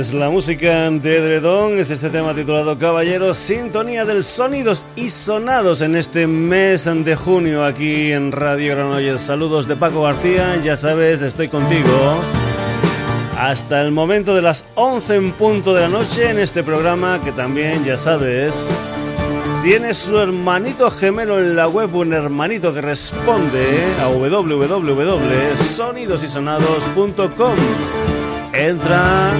Es la música de Dredón, es este tema titulado Caballeros, sintonía del sonidos y sonados en este mes de junio aquí en Radio Granollers. Saludos de Paco García, ya sabes, estoy contigo hasta el momento de las 11 en punto de la noche en este programa que también, ya sabes, tiene su hermanito gemelo en la web, un hermanito que responde a www.sonidosysonados.com. Entra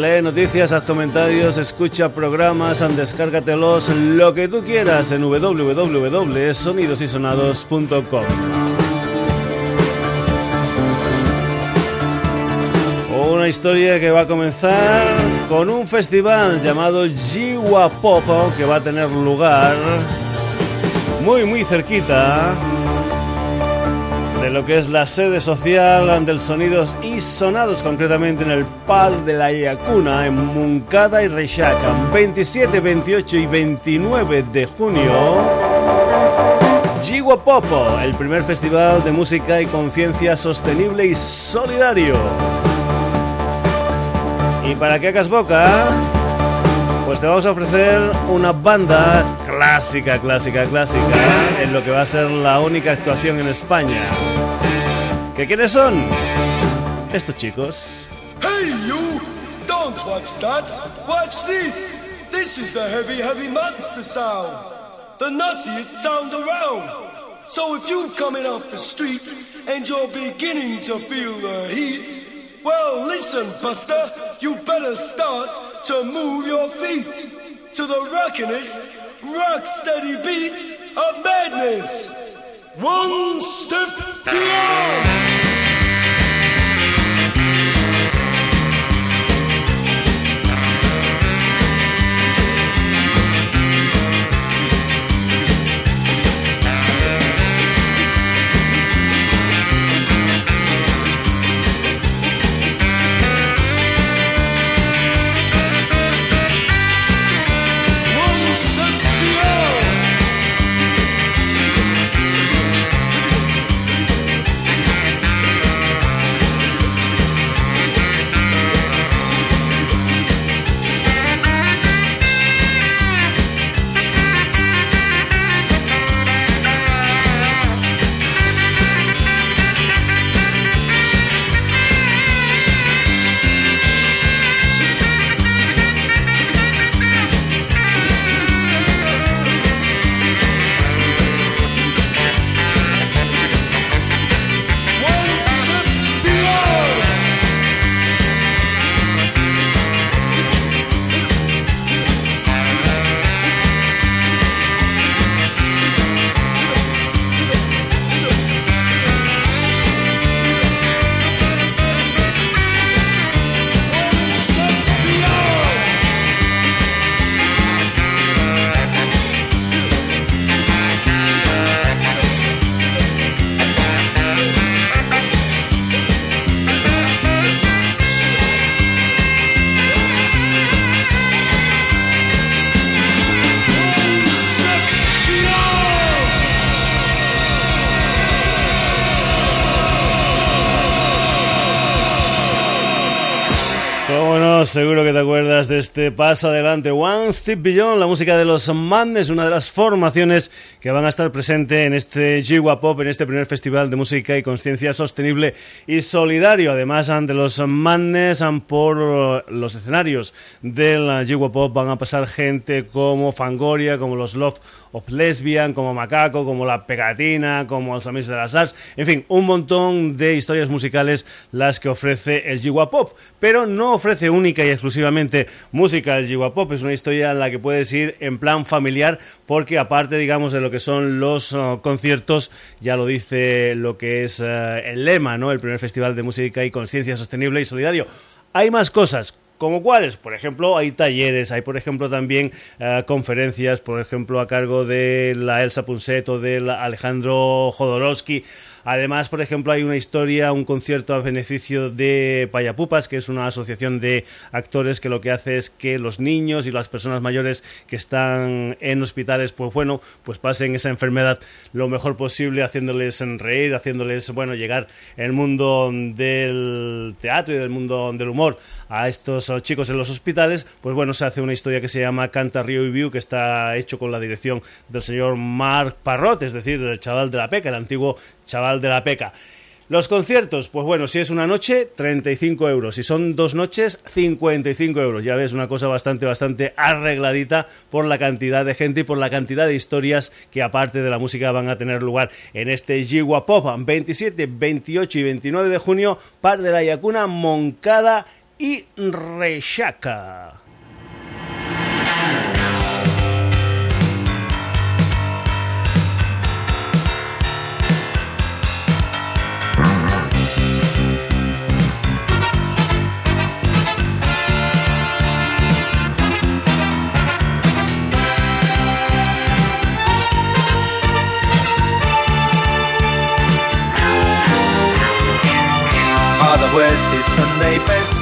Lee noticias, haz comentarios, escucha programas, descárgatelos, lo que tú quieras en www.sonidosysonados.com. Una historia que va a comenzar con un festival llamado Jiwa Pop que va a tener lugar muy muy cerquita de lo que es la sede social del Sonidos y Sonados, concretamente en el PAL de la Iacuna, en Muncada y Reixaca, 27, 28 y 29 de junio. Popo, el primer festival de música y conciencia sostenible y solidario. Y para que hagas boca, pues te vamos a ofrecer una banda clásica, clásica, clásica, en lo que va a ser la única actuación en España. ¿Qué quiénes son? Estos chicos. Hey you! Don't watch that! Watch this! This is the heavy, heavy monster sound! The nuttiest sound around! So if you're coming off the street and you're beginning to feel the heat, well, listen, Buster, you better start to move your feet to the rockinest, rock steady beat of madness. One step beyond. Seguro que te acuerdas de este paso adelante. One Step Beyond, la música de los Madness, una de las formaciones que van a estar presente en este Jiwa Pop, en este primer festival de música y conciencia sostenible y solidario. Además, de los Madness, por los escenarios del Jiwa Pop van a pasar gente como Fangoria, como los Love of Lesbian, como Macaco, como La Pegatina, como Los Amigos de las Arts, en fin, un montón de historias musicales las que ofrece el Jiwa Pop, pero no ofrece y exclusivamente música del Jiwa Pop, es una historia en la que puedes ir en plan familiar porque aparte, digamos, de lo que son los uh, conciertos, ya lo dice lo que es uh, el lema, ¿no? El primer festival de música y conciencia sostenible y solidario. Hay más cosas, como cuáles. Por ejemplo, hay talleres, hay por ejemplo también eh, conferencias, por ejemplo a cargo de la Elsa Punset o del Alejandro Jodorowsky. Además, por ejemplo, hay una historia, un concierto a beneficio de Payapupas, que es una asociación de actores que lo que hace es que los niños y las personas mayores que están en hospitales, pues bueno, pues pasen esa enfermedad lo mejor posible, haciéndoles reír, haciéndoles, bueno, llegar el mundo del teatro y del mundo del humor a estos chicos en los hospitales, pues bueno, se hace una historia que se llama Canta Río y View, que está hecho con la dirección del señor Marc Parrot, es decir, el chaval de la PECA, el antiguo chaval de la peca. Los conciertos, pues bueno, si es una noche, 35 euros. Si son dos noches, 55 euros. Ya ves, una cosa bastante, bastante arregladita por la cantidad de gente y por la cantidad de historias que aparte de la música van a tener lugar en este Gigua Pop 27, 28 y 29 de junio, Par de la Yacuna, Moncada y Rechaca. wears his Sunday best.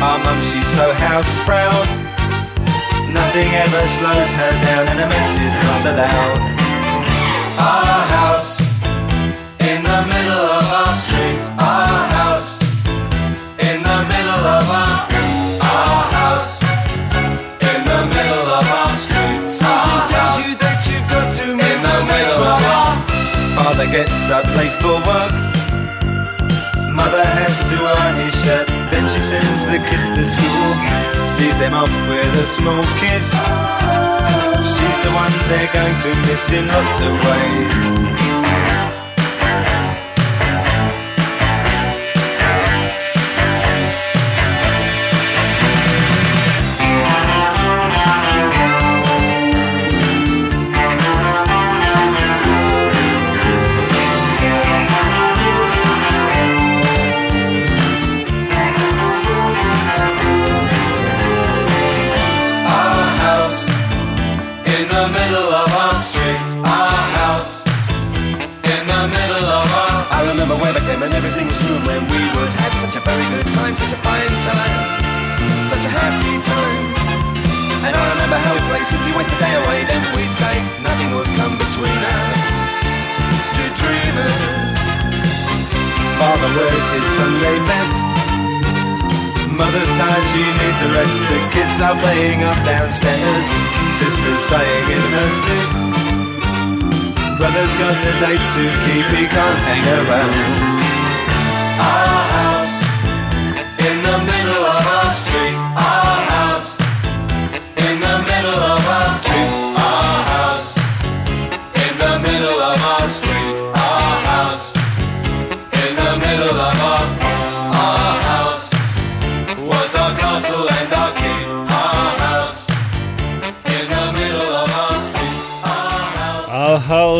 Our mum, she's so house proud. Nothing ever slows her down and a mess is not allowed. Our house in the middle of our street. Our house in the middle of our street. our house in the middle of our street. Something tells you that you've got to in the middle of our father gets up late for work. Mother has to iron his shirt. Sends the kids to school. Sees them off with a small kiss. She's the one they're going to miss in lots of ways. simply waste the day away, then we'd say nothing would come between us. Two dreamers. Father wears his Sunday best. Mother's tired, she needs a rest. The kids are playing up downstairs. Sister's sighing in her sleep. Brother's got a date to keep, he can't hang around.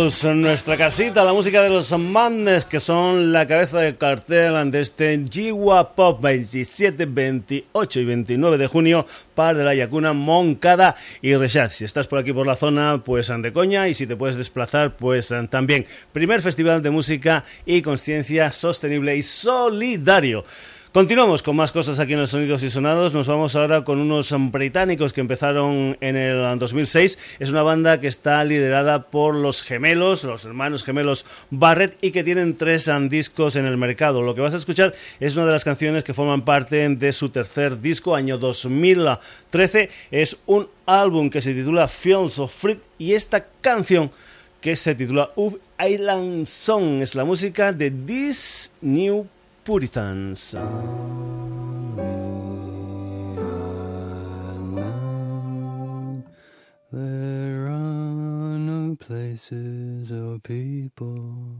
Nuestra casita, la música de los Madness, que son la cabeza del cartel de este Jiwa Pop 27, 28 y 29 de junio para la Yacuna, Moncada y Rechat. Si estás por aquí por la zona, pues de coña, y si te puedes desplazar, pues también. Primer festival de música y conciencia sostenible y solidario. Continuamos con más cosas aquí en los Sonidos y Sonados. Nos vamos ahora con unos británicos que empezaron en el 2006. Es una banda que está liderada por los gemelos, los hermanos gemelos Barrett, y que tienen tres discos en el mercado. Lo que vas a escuchar es una de las canciones que forman parte de su tercer disco, año 2013. Es un álbum que se titula Fields of Fruit y esta canción que se titula Up Island Song es la música de This New Puritans. There are no places or people,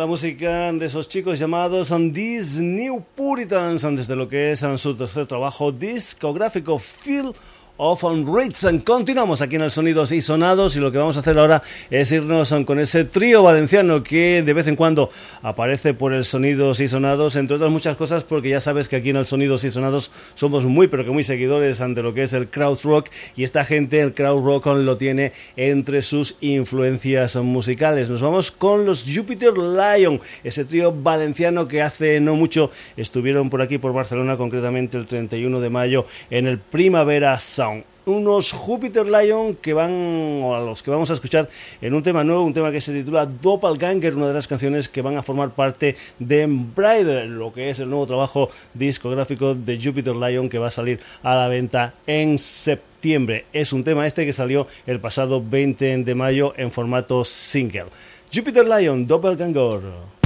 la música de esos chicos llamados These New Puritans, desde lo que es su tercer trabajo discográfico, Feel of Ritz. Continuamos aquí en el Sonidos y Sonados y lo que vamos a hacer ahora es irnos con ese trío valenciano que de vez en cuando aparece por el Sonidos y Sonados, entre otras muchas cosas porque ya sabes que aquí en el Sonidos y Sonados somos muy pero que muy seguidores ante lo que es el crowd rock y esta gente el crowd rock lo tiene entre sus influencias musicales. Nos vamos con los Jupiter Lion, ese trío valenciano que hace no mucho estuvieron por aquí por Barcelona, concretamente el 31 de mayo en el Primavera Sound unos Jupiter Lion que van, o a los que vamos a escuchar en un tema nuevo, un tema que se titula Doppelganger, una de las canciones que van a formar parte de Brider, lo que es el nuevo trabajo discográfico de Jupiter Lion que va a salir a la venta en septiembre. Es un tema este que salió el pasado 20 de mayo en formato single. Jupiter Lion, Doppelganger.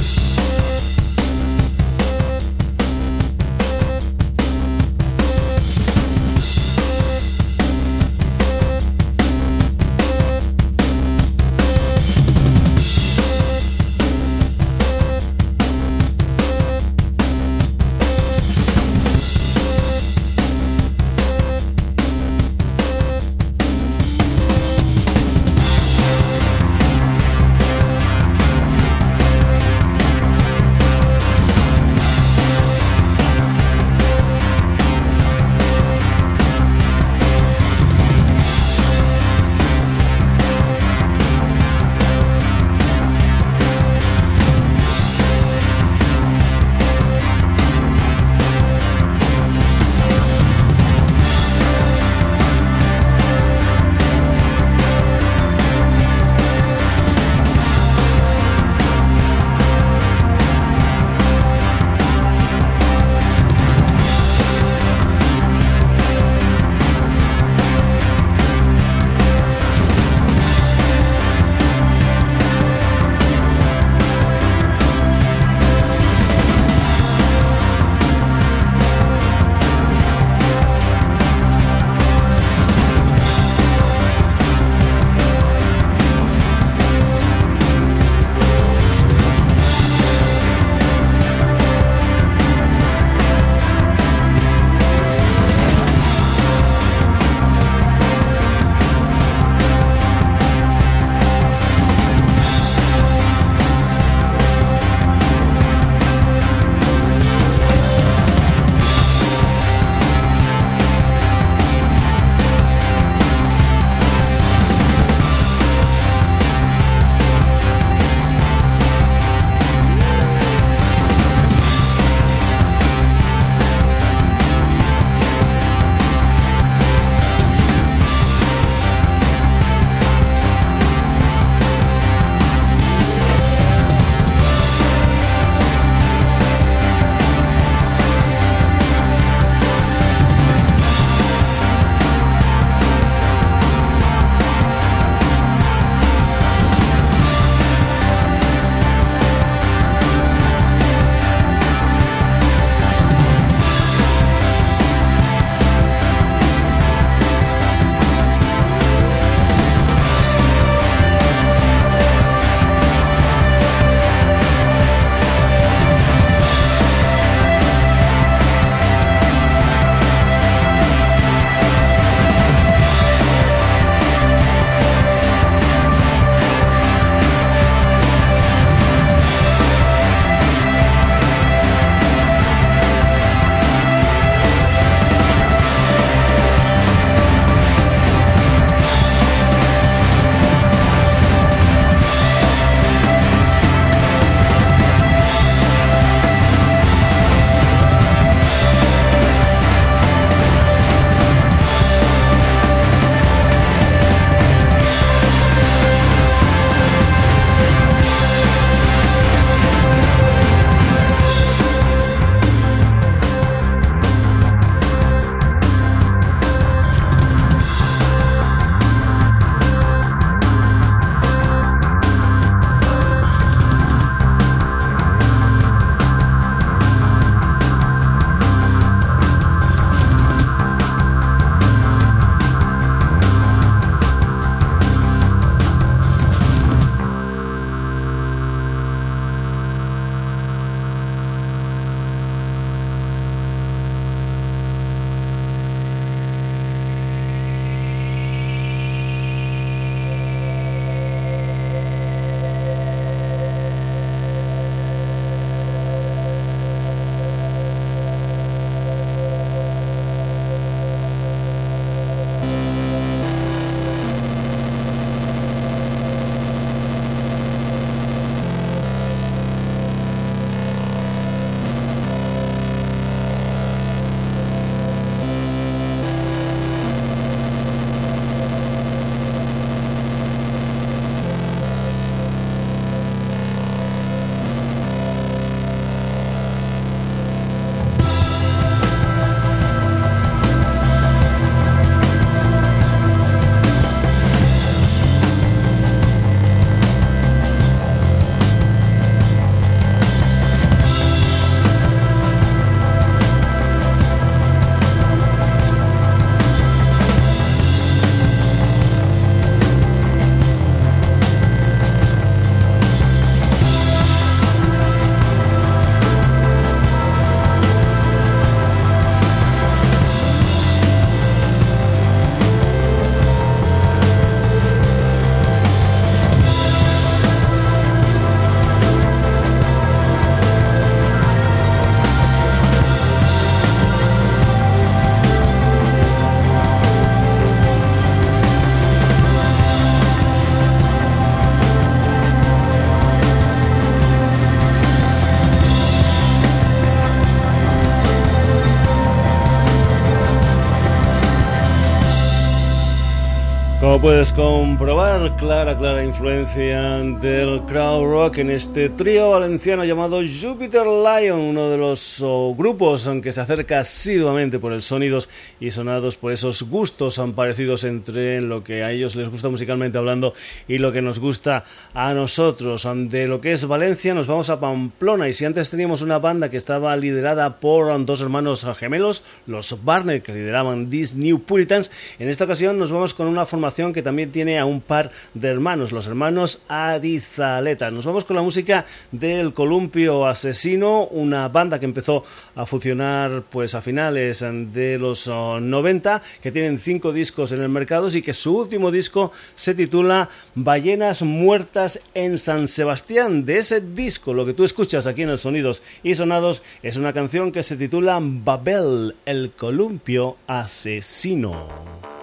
Puedes comprobar, clara, clara influencia del crowd rock en este trío valenciano llamado Jupiter Lion, uno de los oh, grupos que se acerca asiduamente por el sonidos y sonados por esos gustos parecidos entre lo que a ellos les gusta musicalmente hablando y lo que nos gusta a nosotros. De lo que es Valencia nos vamos a Pamplona y si antes teníamos una banda que estaba liderada por dos hermanos gemelos, los Barnett, que lideraban These New Puritans, en esta ocasión nos vamos con una formación que también tiene a un par de hermanos, los hermanos Arizaleta. Nos vamos con la música del Columpio Asesino, una banda que empezó a funcionar pues a finales de los 90, que tienen cinco discos en el mercado y que su último disco se titula Ballenas Muertas en San Sebastián. De ese disco, lo que tú escuchas aquí en el Sonidos y Sonados es una canción que se titula Babel, el Columpio Asesino.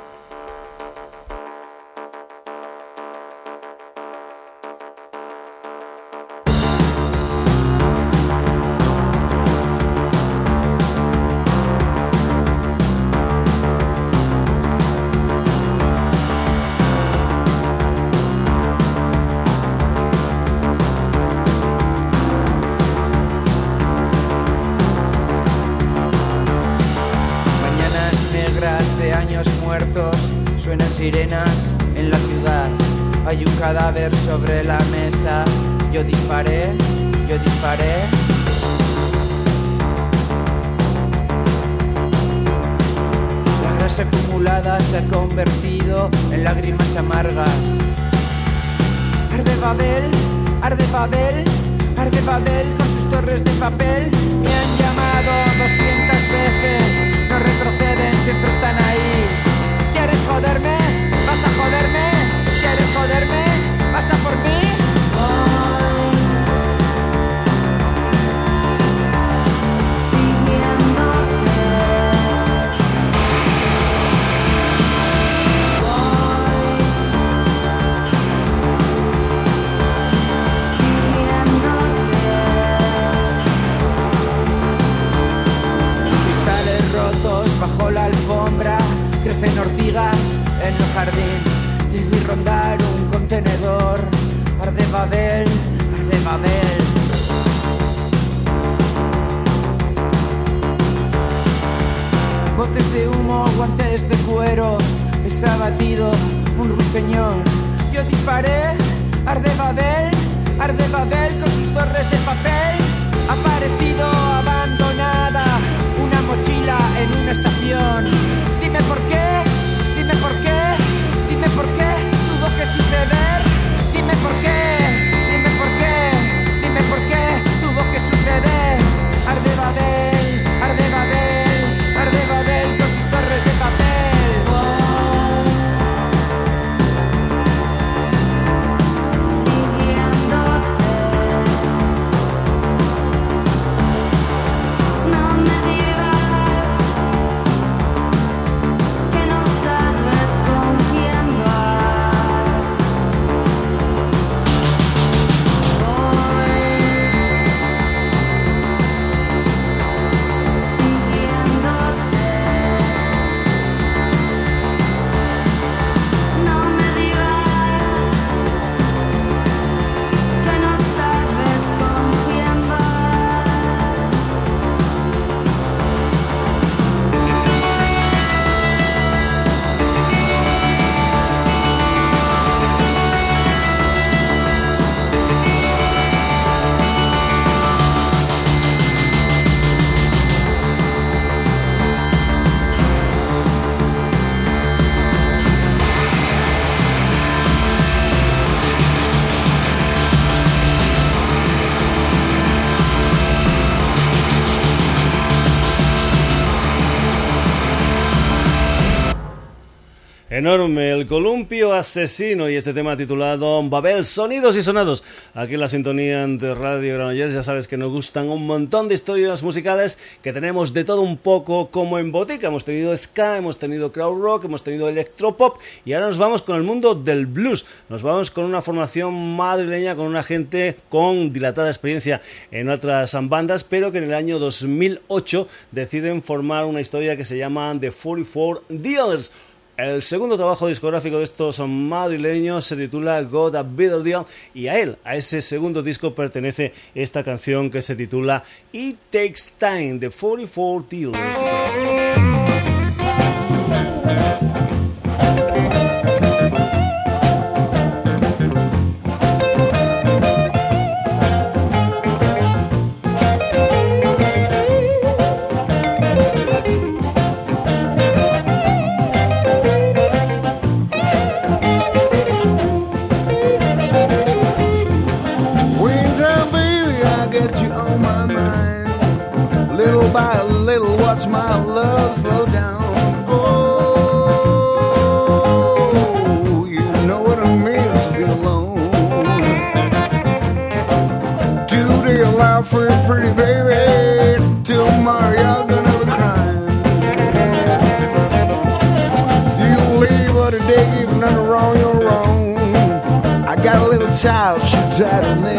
Guantes de cuero, es abatido un ruiseñor. Yo disparé, arde Babel, arde Babel con sus torres de papel. Ha parecido abandonada una mochila en una estación. Enorme, el columpio asesino y este tema titulado Babel, sonidos y sonados. Aquí en la sintonía de Radio Granollers ya sabes que nos gustan un montón de historias musicales que tenemos de todo un poco como en botica. Hemos tenido ska, hemos tenido crowd rock, hemos tenido electropop y ahora nos vamos con el mundo del blues. Nos vamos con una formación madrileña, con una gente con dilatada experiencia en otras bandas, pero que en el año 2008 deciden formar una historia que se llama The 44 Dealers El segundo trabajo discográfico de estos madrileños se titula God a Better Deal y a él, a ese segundo disco pertenece esta canción que se titula It Takes Time de 44 Deals. Saturday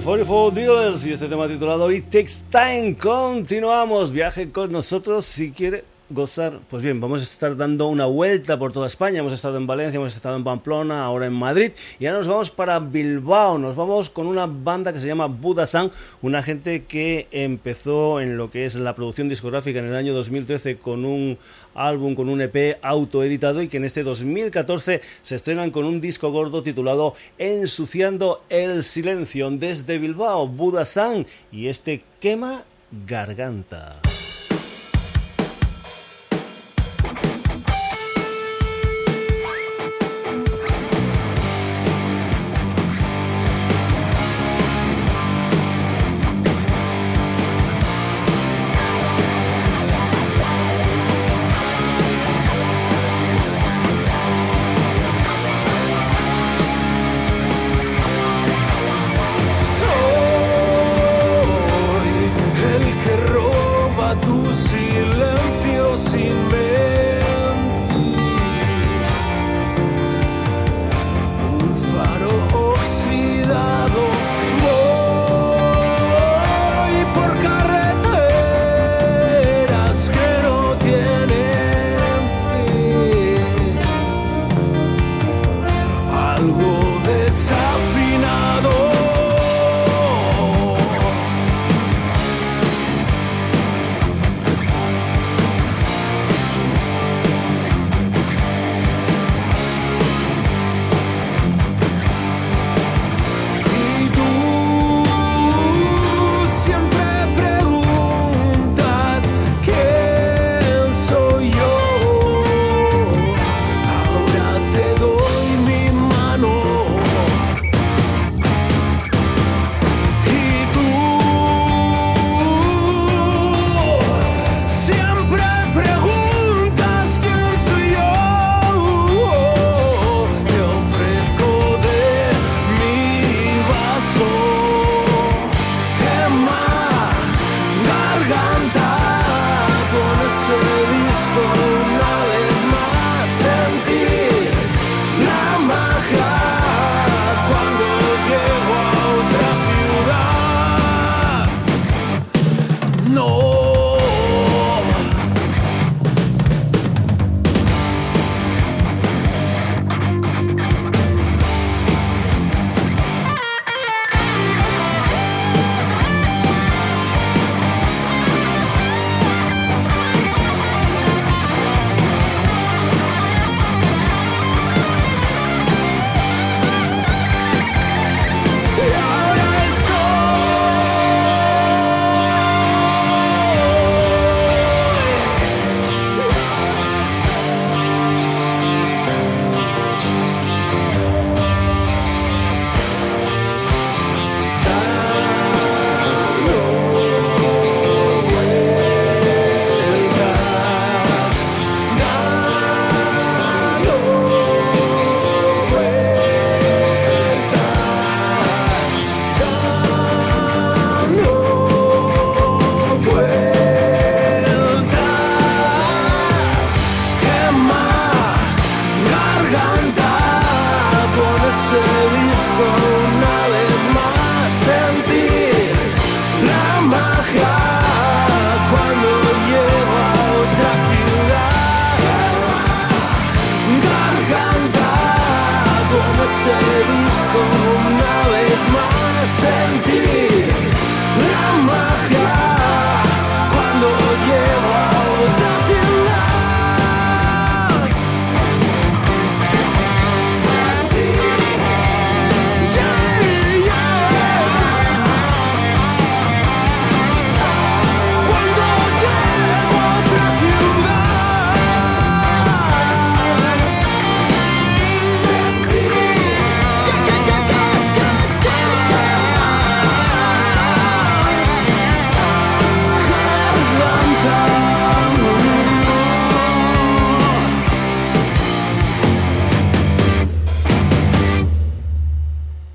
The 44 Dealers y este tema titulado It Takes Time. Continuamos. Viaje con nosotros si quiere gozar. Pues bien, vamos a estar dando una vuelta por toda España. Hemos estado en Valencia, hemos estado en Pamplona, ahora en Madrid y ahora nos vamos para Bilbao. Nos vamos con una banda que se llama Buda San, una gente que empezó en lo que es la producción discográfica en el año 2013 con un álbum, con un EP autoeditado y que en este 2014 se estrenan con un disco gordo titulado Ensuciando el Silencio desde Bilbao, Buda San y este quema garganta.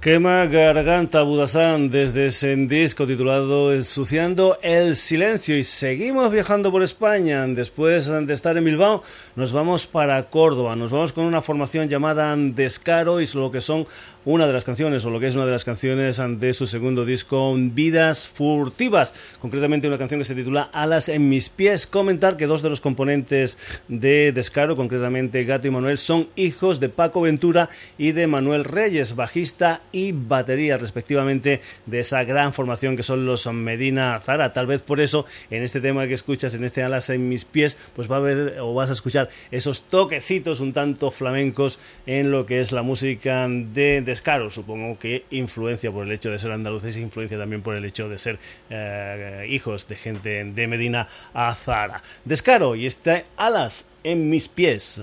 Quema Garganta Budasán desde ese disco titulado Ensuciando el Silencio y seguimos viajando por España. Después de estar en Bilbao nos vamos para Córdoba. Nos vamos con una formación llamada Descaro y lo que son una de las canciones o lo que es una de las canciones de su segundo disco Vidas Furtivas. Concretamente una canción que se titula Alas en mis pies. Comentar que dos de los componentes de Descaro, concretamente Gato y Manuel, son hijos de Paco Ventura y de Manuel Reyes, bajista y batería respectivamente de esa gran formación que son los Medina Zara. Tal vez por eso en este tema que escuchas, en este Alas en mis pies, pues va a haber o vas a escuchar esos toquecitos un tanto flamencos en lo que es la música de Descaro. Supongo que influencia por el hecho de ser andaluces, influencia también por el hecho de ser eh, hijos de gente de Medina Zara. Descaro y este Alas en mis pies.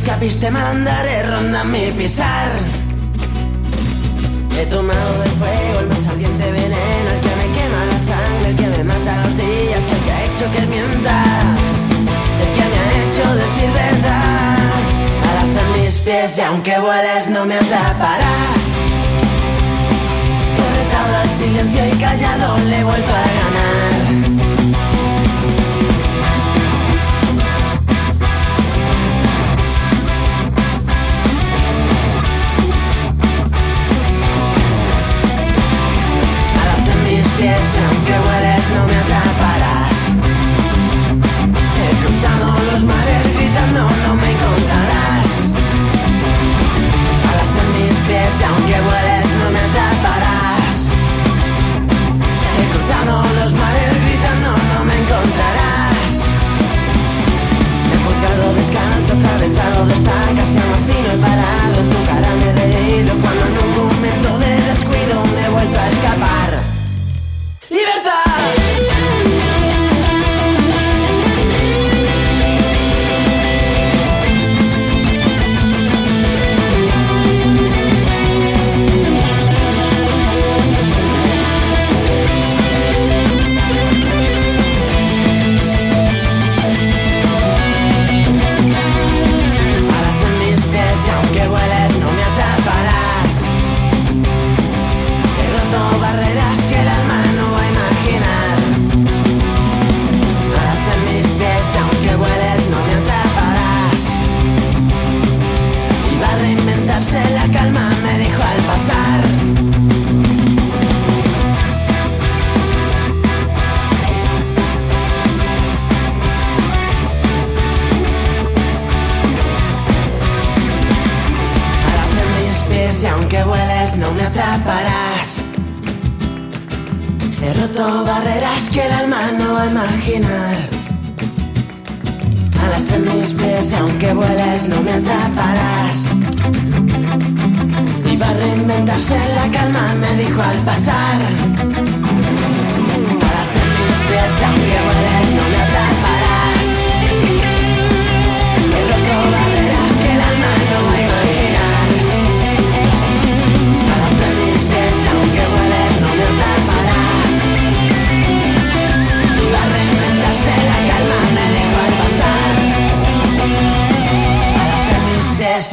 escapiste mal andar, eh, ronda mi pisar. He tomado de fuego el más ardiente veneno, el que me quema la sangre, el que me mata los días, el que ha hecho que mienta, el que me ha hecho decir verdad. Alas en mis pies y aunque vueles no me atraparás. He retado al silencio y callado le he vuelto a ganar. Atravesado de estacas y barreras que el alma no va a imaginar. Alas en mis pies y aunque vueles no me atraparás. Iba a reinventarse la calma, me dijo al pasar. Alas en mis pies y aunque vueles no me atraparás.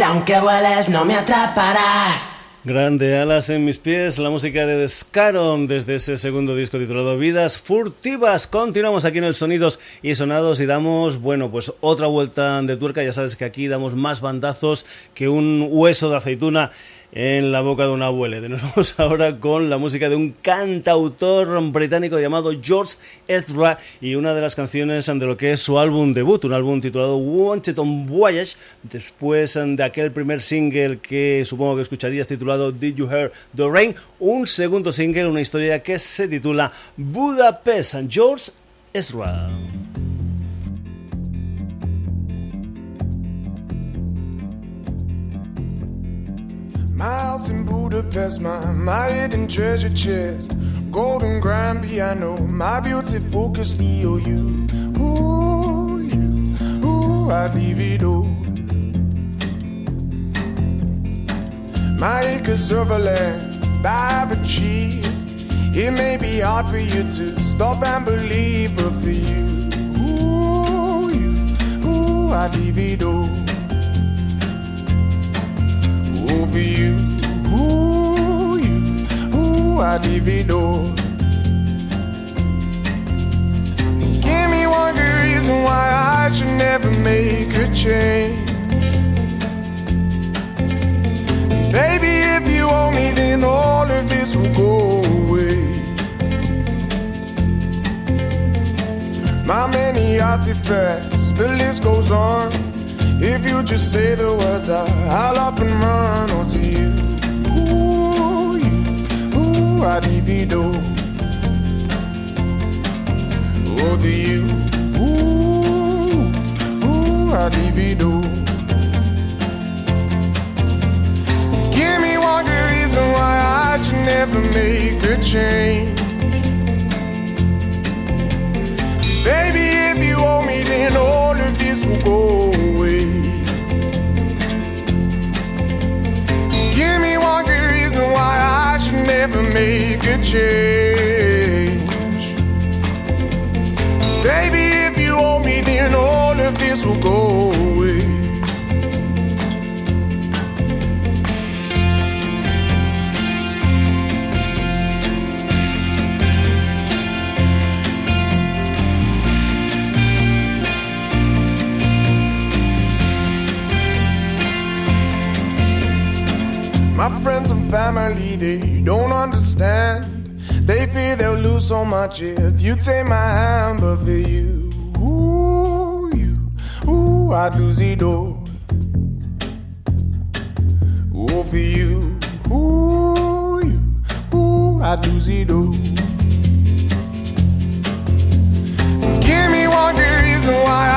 Aunque vueles no me atraparás. Grande alas en mis pies, la música de Descaron desde ese segundo disco titulado Vidas Furtivas. Continuamos aquí en el Sonidos y Sonados y damos, bueno, pues otra vuelta de tuerca. Ya sabes que aquí damos más bandazos que un hueso de aceituna en la boca de un abuelo. Nos vamos ahora con la música de un cantautor británico llamado George Ezra y una de las canciones de lo que es su álbum debut, un álbum titulado Wanted on Voyage, después de aquel primer single que supongo que escucharías titulado Did You Hear the Rain, un segundo single, una historia que se titula Budapest, George Ezra. My house in Budapest, my, my hidden treasure chest, golden grand piano, my beauty focus EOU. Ooh, you, ooh, I'd leave it all. My acres of land I've achieved. It may be hard for you to stop and believe, but for you, ooh, you, ooh, I'd leave it all over you. Ooh, you, ooh, I divido. Give me one good reason why I should never make a change. Baby, if you owe me, then all of this will go away. My many artifacts, the list goes on. If you just say the words, I'll up and run onto you. Ooh, you, ooh, I divido. Over you. Ooh, ooh, I divido. Give me one good reason why I should never make a change. Baby, if you owe me, then all of this will go reason why I should never make a change. Baby, if you owe me, then all of this will go away. My friends family, they don't understand. They fear they'll lose so much if you take my hand, but for you, ooh, you, ooh, I'd lose it all. Ooh, for you, ooh, you, ooh, I'd lose it all. Give me one good reason why I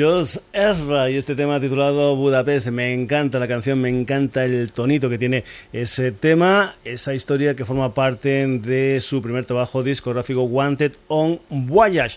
Josh Ezra y este tema titulado Budapest. Me encanta la canción, me encanta el tonito que tiene ese tema, esa historia que forma parte de su primer trabajo discográfico Wanted on Voyage.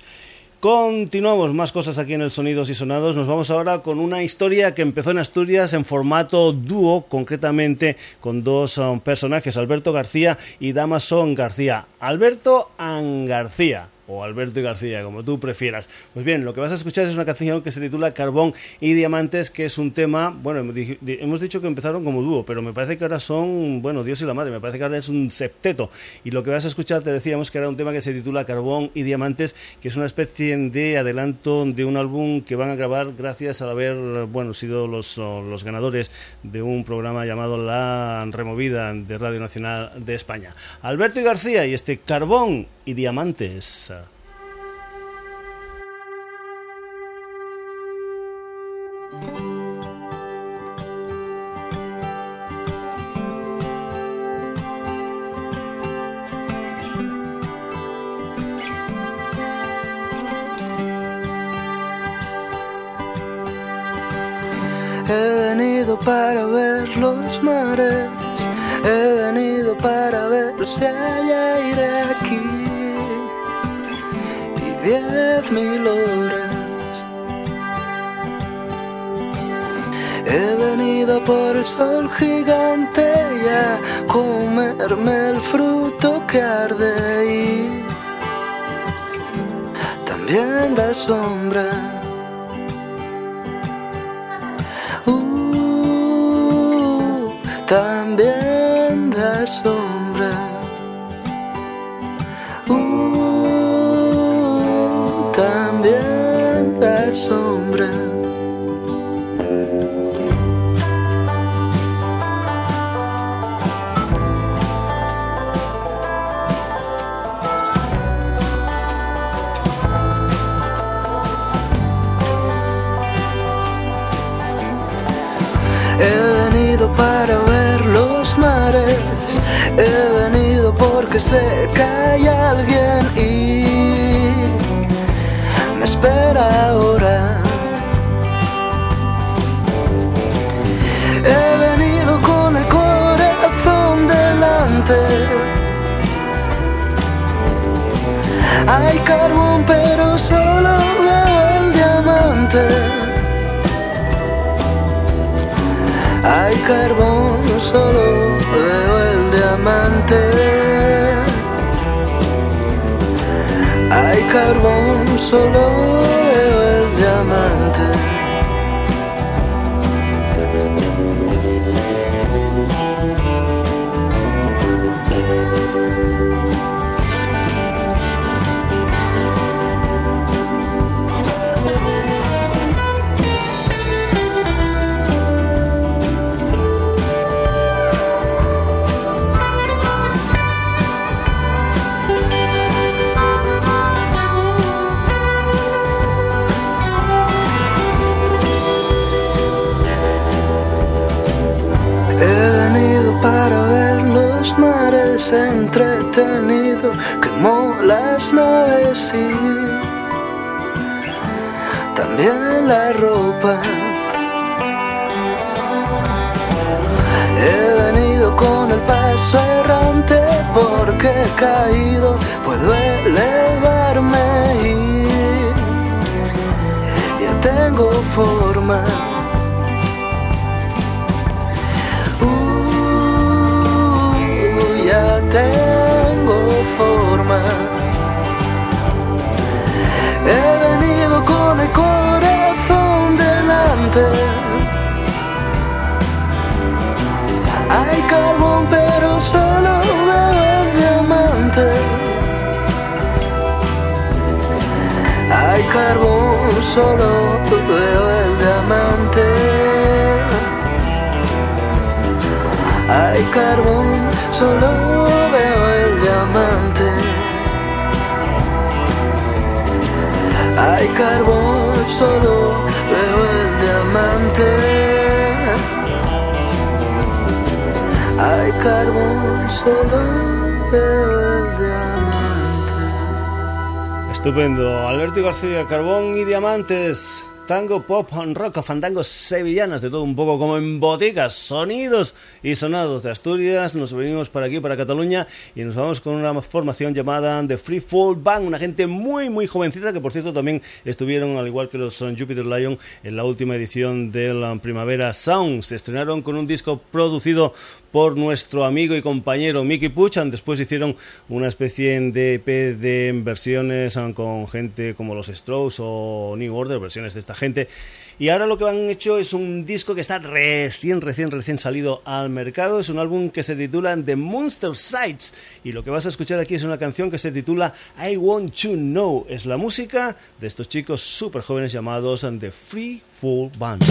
Continuamos más cosas aquí en el Sonidos y Sonados. Nos vamos ahora con una historia que empezó en Asturias en formato dúo, concretamente con dos um, personajes, Alberto García y Damason García. Alberto An García o Alberto y García, como tú prefieras. Pues bien, lo que vas a escuchar es una canción que se titula Carbón y Diamantes, que es un tema, bueno, hemos dicho que empezaron como dúo, pero me parece que ahora son, bueno, Dios y la Madre, me parece que ahora es un septeto. Y lo que vas a escuchar, te decíamos que era un tema que se titula Carbón y Diamantes, que es una especie de adelanto de un álbum que van a grabar gracias al haber, bueno, sido los, los ganadores de un programa llamado La Removida de Radio Nacional de España. Alberto y García y este Carbón y Diamantes. He venido para ver los mares, he venido para ver si hay aire aquí diez mil horas. He venido por el sol gigante y a comerme el fruto que arde y también la sombra. Uh, también la sombra. Porque sé que hay alguien y me espera ahora. He venido con el corazón delante. Hay carbón pero solo veo el diamante. Hay carbón, solo veo el diamante. Hay carbón, solo entretenido, quemó las naves y también la ropa. con el paso errante porque he caído, puedo elevarme y ya tengo forma. Hay carbón pero solo veo el diamante. Hay carbón, solo veo el diamante. Hay carbón, solo veo el diamante. Hay carbón, solo Estupendo. Alberto García, Carbón y Diamantes. Tango, pop, rock, fandangos sevillanas, de todo un poco como en boticas, sonidos y sonados de Asturias. Nos venimos para aquí, para Cataluña, y nos vamos con una formación llamada The Free Fall Band, una gente muy, muy jovencita que, por cierto, también estuvieron, al igual que los Jupiter Lion, en la última edición de la Primavera Sound. Se estrenaron con un disco producido por nuestro amigo y compañero Mickey Puchan. Después hicieron una especie de EP de versiones ah, con gente como los Strokes o New Order, versiones de esta gente. Y ahora lo que han hecho es un disco que está recién, recién, recién salido al mercado. Es un álbum que se titula The Monster Sights. Y lo que vas a escuchar aquí es una canción que se titula I Want to Know. Es la música de estos chicos súper jóvenes llamados The Free Full Band.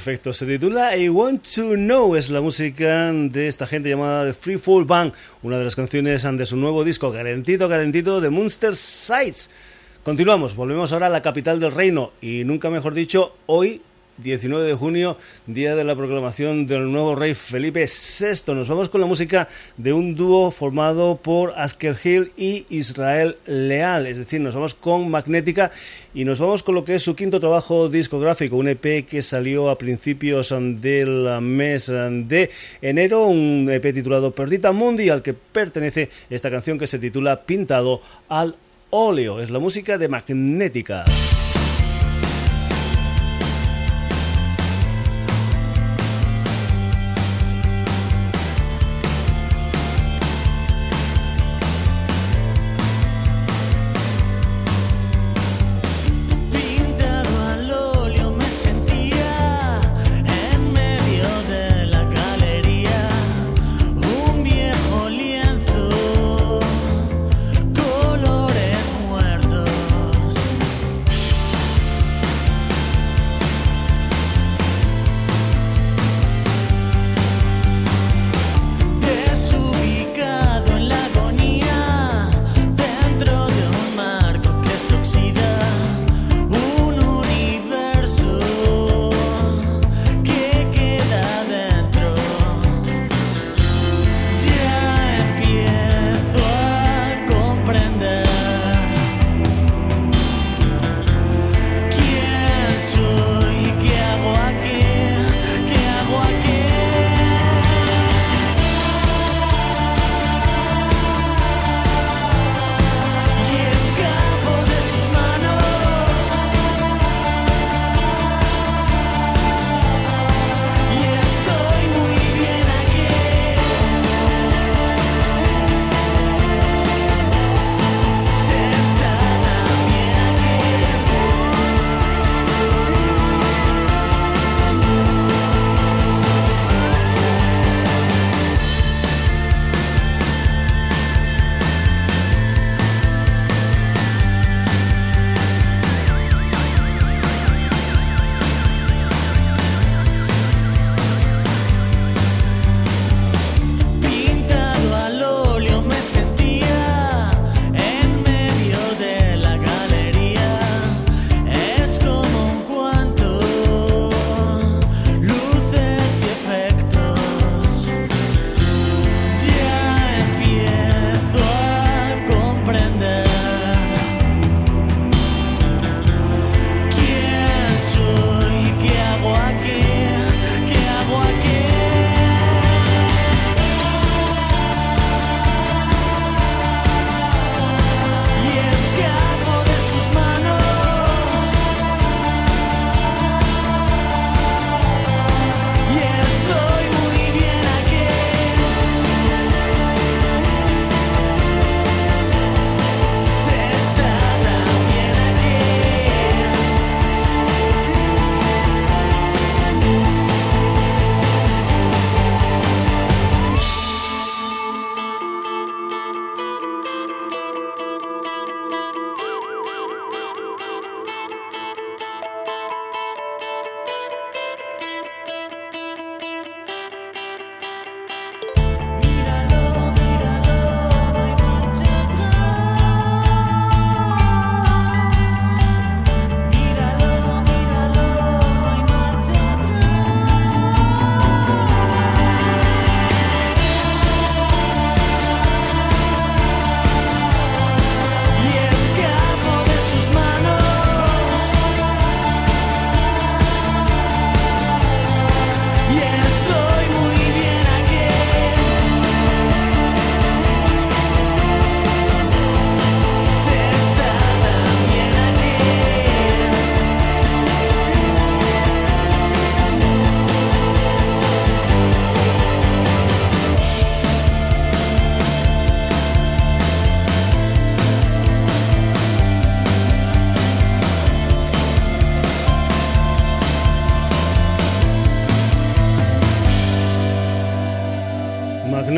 Perfecto. Se titula I Want to Know. Es la música de esta gente llamada The Free Fall Band, una de las canciones de su nuevo disco, calentito, calentito, de Monster Sights. Continuamos, volvemos ahora a la capital del reino y nunca mejor dicho, hoy 19 de junio, día de la proclamación del nuevo rey Felipe VI. Nos vamos con la música de un dúo formado por Asker Hill y Israel Leal, es decir, nos vamos con Magnética y nos vamos con lo que es su quinto trabajo discográfico, un EP que salió a principios del mes de enero, un EP titulado Perdita Mundi, al que pertenece esta canción que se titula Pintado al óleo. Es la música de Magnética.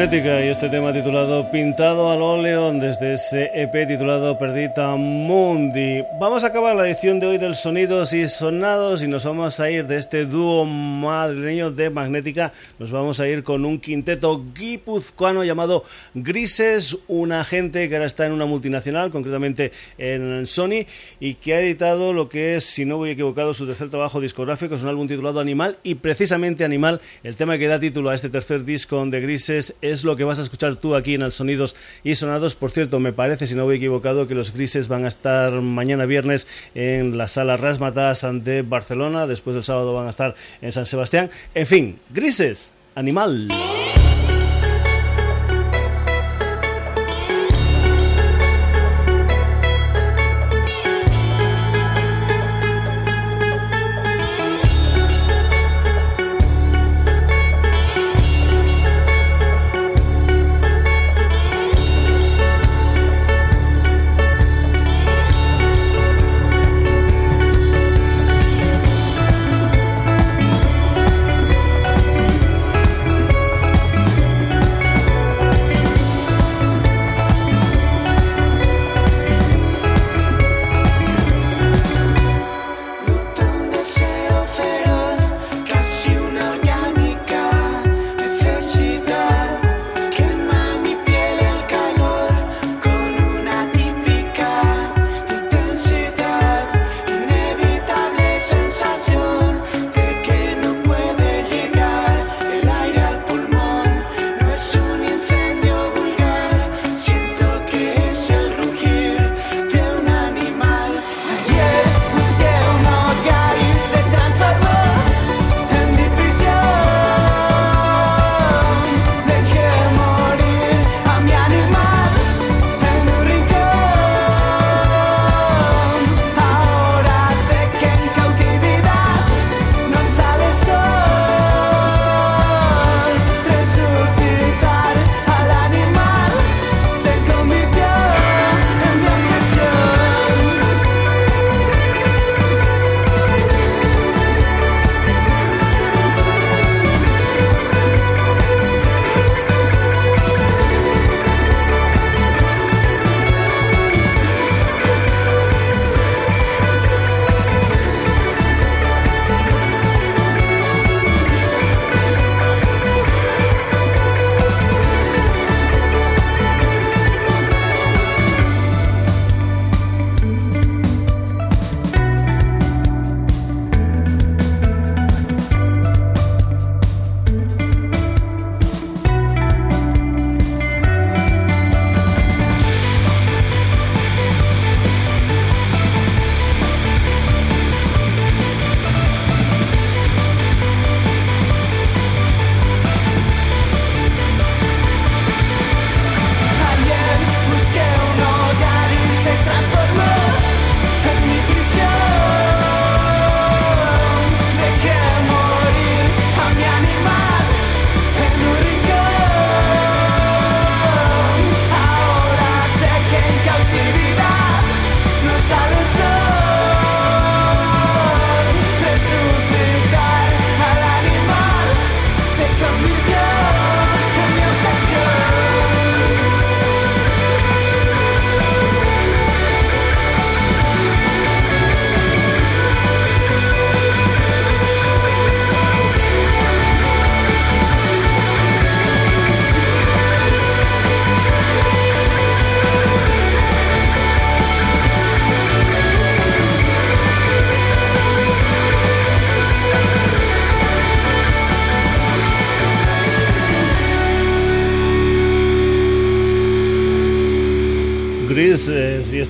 Y este tema titulado Pintado al óleo desde ese EP titulado Perdita Mundi. Vamos a acabar la edición de hoy del Sonidos y Sonados y nos vamos a ir de este dúo madrileño de Magnética, nos vamos a ir con un quinteto guipuzcoano llamado Grises, un agente que ahora está en una multinacional, concretamente en Sony, y que ha editado lo que es, si no voy equivocado, su tercer trabajo discográfico, es un álbum titulado Animal y precisamente Animal, el tema que da título a este tercer disco de Grises es lo que vas a escuchar tú aquí en el Sonidos y Sonados. Por cierto, me parece, si no voy equivocado, que los grises van a estar mañana viernes en la sala Rasmatas de Barcelona. Después del sábado van a estar en San Sebastián. En fin, grises, animal.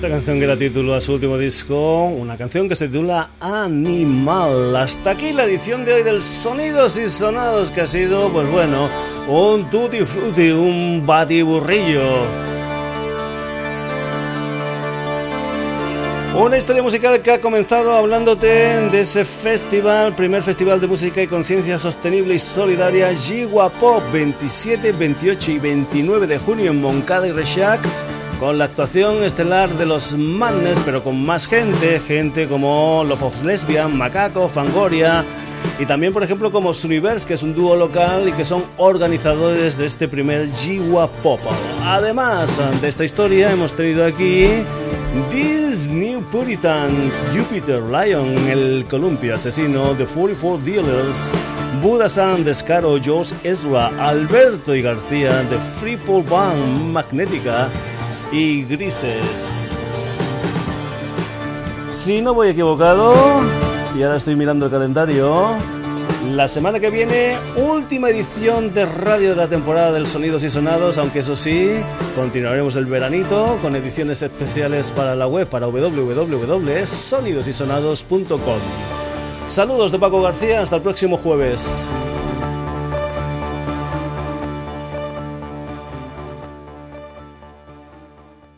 Esta canción que da título a su último disco, una canción que se titula Animal. Hasta aquí la edición de hoy del Sonidos y Sonados que ha sido, pues bueno, un tutti frutti, un batiburrillo. Una historia musical que ha comenzado hablándote de ese festival, primer festival de música y conciencia sostenible y solidaria, Gigua Pop, 27, 28 y 29 de junio en Moncada y Rechac con la actuación estelar de los Madness, pero con más gente, gente como Love of Lesbian, Macaco, Fangoria, y también, por ejemplo, como Suniverse, que es un dúo local y que son organizadores de este primer Jiwa Pop. Además de esta historia, hemos tenido aquí These New Puritans, Jupiter Lion, el columpio asesino, The 44 Dealers, Buda San, Descaro, George Ezra, Alberto y García, The Freefall Band, Magnética y Grises. Si no voy equivocado, y ahora estoy mirando el calendario, la semana que viene, última edición de radio de la temporada del Sonidos y Sonados, aunque eso sí, continuaremos el veranito con ediciones especiales para la web, para www.sonidosysonados.com. Saludos de Paco García, hasta el próximo jueves.